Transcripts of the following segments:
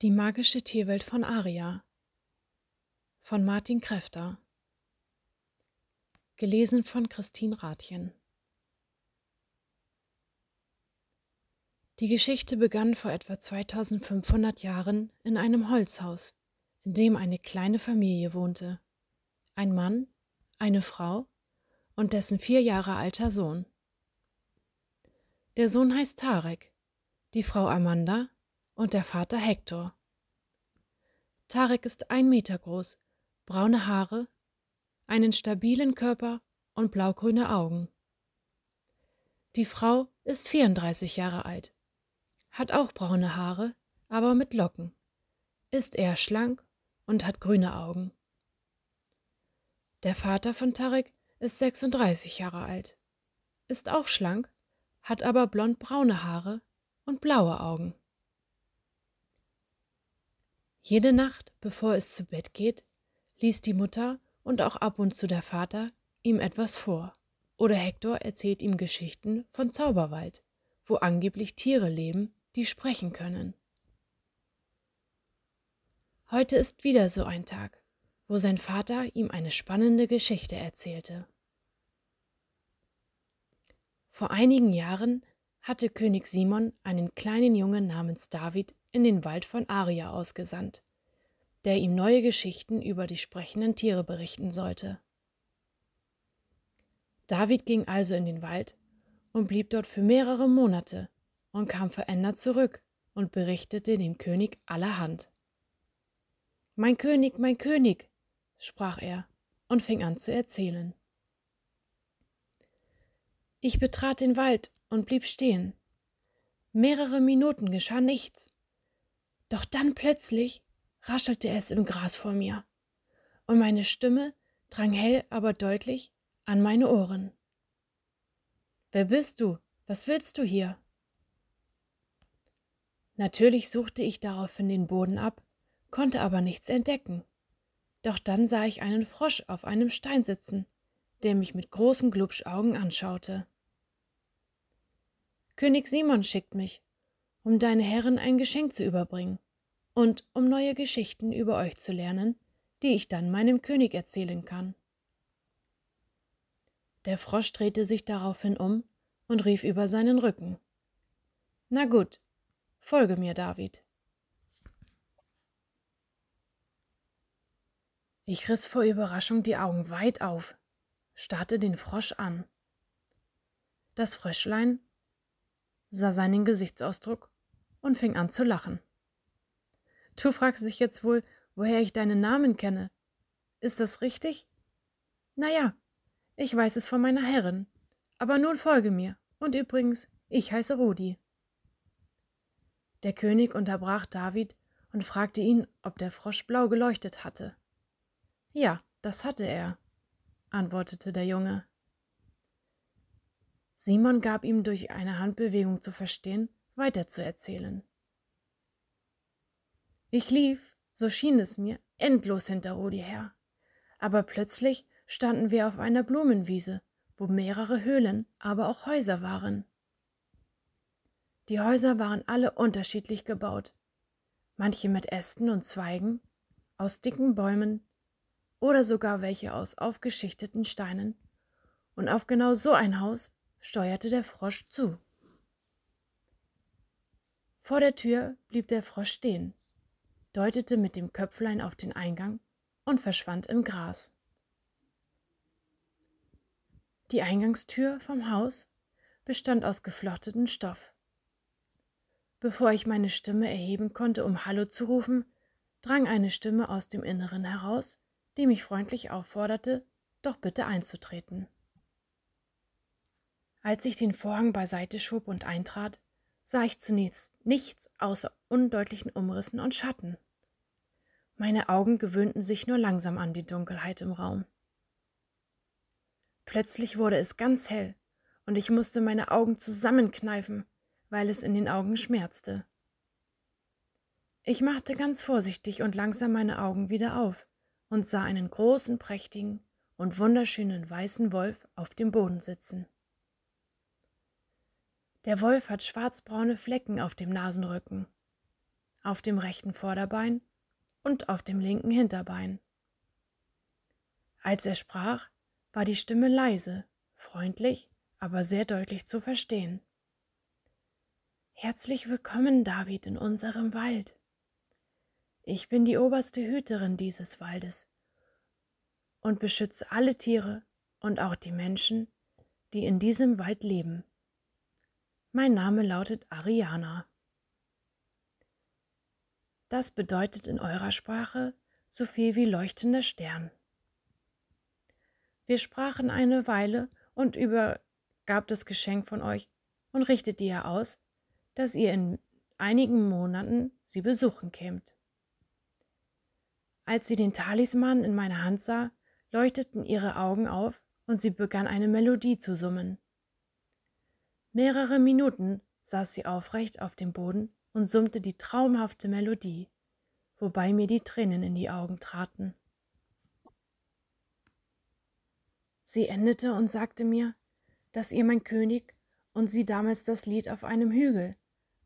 Die magische Tierwelt von Aria von Martin Kräfter Gelesen von Christine Rathjen Die Geschichte begann vor etwa 2500 Jahren in einem Holzhaus, in dem eine kleine Familie wohnte. Ein Mann, eine Frau und dessen vier Jahre alter Sohn. Der Sohn heißt Tarek, die Frau Amanda und der Vater Hector. Tarek ist ein Meter groß, braune Haare, einen stabilen Körper und blaugrüne Augen. Die Frau ist 34 Jahre alt, hat auch braune Haare, aber mit Locken, ist eher schlank und hat grüne Augen. Der Vater von Tarek ist 36 Jahre alt, ist auch schlank, hat aber blond-braune Haare und blaue Augen. Jede Nacht, bevor es zu Bett geht, liest die Mutter und auch ab und zu der Vater ihm etwas vor. Oder Hektor erzählt ihm Geschichten von Zauberwald, wo angeblich Tiere leben, die sprechen können. Heute ist wieder so ein Tag, wo sein Vater ihm eine spannende Geschichte erzählte. Vor einigen Jahren hatte König Simon einen kleinen Jungen namens David in den Wald von Aria ausgesandt, der ihm neue Geschichten über die sprechenden Tiere berichten sollte. David ging also in den Wald und blieb dort für mehrere Monate und kam verändert zurück und berichtete dem König allerhand. Mein König, mein König, sprach er und fing an zu erzählen. Ich betrat den Wald und blieb stehen. Mehrere Minuten geschah nichts. Doch dann plötzlich raschelte es im Gras vor mir, und meine Stimme drang hell, aber deutlich an meine Ohren. Wer bist du? Was willst du hier? Natürlich suchte ich daraufhin den Boden ab, konnte aber nichts entdecken. Doch dann sah ich einen Frosch auf einem Stein sitzen, der mich mit großen Glubschaugen anschaute. König Simon schickt mich, um deine Herren ein Geschenk zu überbringen und um neue Geschichten über euch zu lernen, die ich dann meinem König erzählen kann. Der Frosch drehte sich daraufhin um und rief über seinen Rücken. Na gut, folge mir, David. Ich riss vor Überraschung die Augen weit auf, starrte den Frosch an. Das Fröschlein sah seinen Gesichtsausdruck und fing an zu lachen. Du fragst dich jetzt wohl, woher ich deinen Namen kenne. Ist das richtig? Na ja, ich weiß es von meiner Herrin. Aber nun folge mir. Und übrigens, ich heiße Rudi. Der König unterbrach David und fragte ihn, ob der Frosch blau geleuchtet hatte. Ja, das hatte er, antwortete der Junge. Simon gab ihm durch eine Handbewegung zu verstehen, weiterzuerzählen. Ich lief, so schien es mir, endlos hinter Rudi her. Aber plötzlich standen wir auf einer Blumenwiese, wo mehrere Höhlen, aber auch Häuser waren. Die Häuser waren alle unterschiedlich gebaut, manche mit Ästen und Zweigen, aus dicken Bäumen oder sogar welche aus aufgeschichteten Steinen, und auf genau so ein Haus steuerte der Frosch zu. Vor der Tür blieb der Frosch stehen, deutete mit dem Köpflein auf den Eingang und verschwand im Gras. Die Eingangstür vom Haus bestand aus geflochteten Stoff. Bevor ich meine Stimme erheben konnte, um Hallo zu rufen, drang eine Stimme aus dem Inneren heraus, die mich freundlich aufforderte, doch bitte einzutreten. Als ich den Vorhang beiseite schob und eintrat, sah ich zunächst nichts außer undeutlichen Umrissen und Schatten. Meine Augen gewöhnten sich nur langsam an die Dunkelheit im Raum. Plötzlich wurde es ganz hell, und ich musste meine Augen zusammenkneifen, weil es in den Augen schmerzte. Ich machte ganz vorsichtig und langsam meine Augen wieder auf und sah einen großen, prächtigen und wunderschönen weißen Wolf auf dem Boden sitzen. Der Wolf hat schwarzbraune Flecken auf dem Nasenrücken. auf dem rechten Vorderbein und auf dem linken Hinterbein. Als er sprach, war die Stimme leise, freundlich, aber sehr deutlich zu verstehen. Herzlich willkommen, David, in unserem Wald. Ich bin die oberste Hüterin dieses Waldes und beschütze alle Tiere und auch die Menschen, die in diesem Wald leben. Mein Name lautet Ariana. Das bedeutet in eurer Sprache so viel wie leuchtender Stern. Wir sprachen eine Weile und übergab das Geschenk von euch und richtete ihr aus, dass ihr in einigen Monaten sie besuchen kämt. Als sie den Talisman in meiner Hand sah, leuchteten ihre Augen auf und sie begann eine Melodie zu summen. Mehrere Minuten saß sie aufrecht auf dem Boden und summte die traumhafte Melodie, wobei mir die Tränen in die Augen traten. Sie endete und sagte mir, dass ihr mein König und sie damals das Lied auf einem Hügel,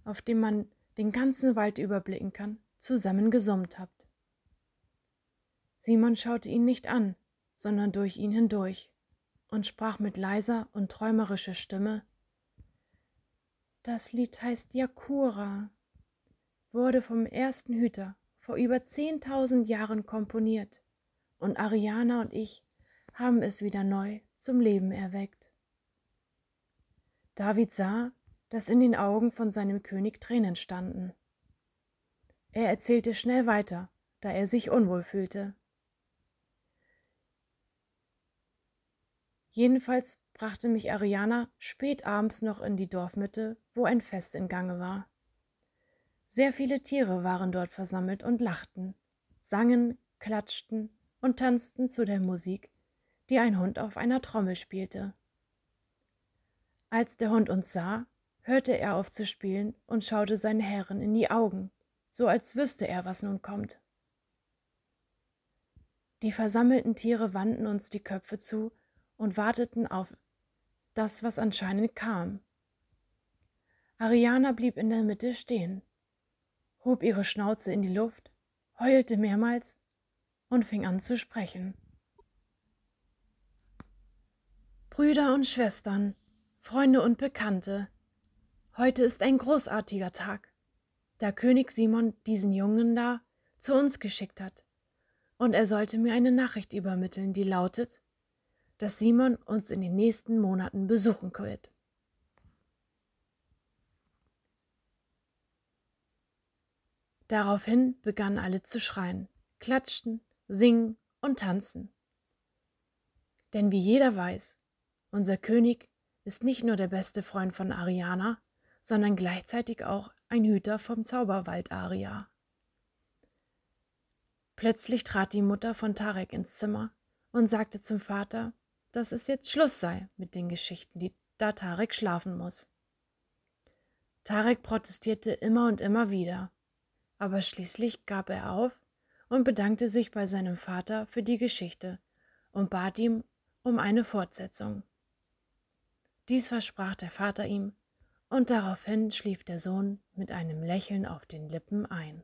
auf dem man den ganzen Wald überblicken kann, zusammen gesummt habt. Simon schaute ihn nicht an, sondern durch ihn hindurch und sprach mit leiser und träumerischer Stimme Das Lied heißt Yakura wurde vom ersten Hüter vor über zehntausend Jahren komponiert, und Ariana und ich haben es wieder neu zum Leben erweckt. David sah, dass in den Augen von seinem König Tränen standen. Er erzählte schnell weiter, da er sich unwohl fühlte. Jedenfalls brachte mich Ariana spät abends noch in die Dorfmitte, wo ein Fest in Gange war. Sehr viele Tiere waren dort versammelt und lachten, sangen, klatschten und tanzten zu der Musik, die ein Hund auf einer Trommel spielte. Als der Hund uns sah, hörte er auf zu spielen und schaute seine Herren in die Augen, so als wüsste er, was nun kommt. Die versammelten Tiere wandten uns die Köpfe zu und warteten auf das, was anscheinend kam. Ariana blieb in der Mitte stehen hob ihre Schnauze in die Luft, heulte mehrmals und fing an zu sprechen. Brüder und Schwestern, Freunde und Bekannte, heute ist ein großartiger Tag, da König Simon diesen Jungen da zu uns geschickt hat, und er sollte mir eine Nachricht übermitteln, die lautet, dass Simon uns in den nächsten Monaten besuchen wird. Daraufhin begannen alle zu schreien, klatschten, singen und tanzen. Denn wie jeder weiß, unser König ist nicht nur der beste Freund von Ariana, sondern gleichzeitig auch ein Hüter vom Zauberwald Aria. Plötzlich trat die Mutter von Tarek ins Zimmer und sagte zum Vater, dass es jetzt Schluss sei mit den Geschichten, die da Tarek schlafen muss. Tarek protestierte immer und immer wieder, aber schließlich gab er auf und bedankte sich bei seinem Vater für die Geschichte und bat ihm um eine Fortsetzung. Dies versprach der Vater ihm, und daraufhin schlief der Sohn mit einem Lächeln auf den Lippen ein.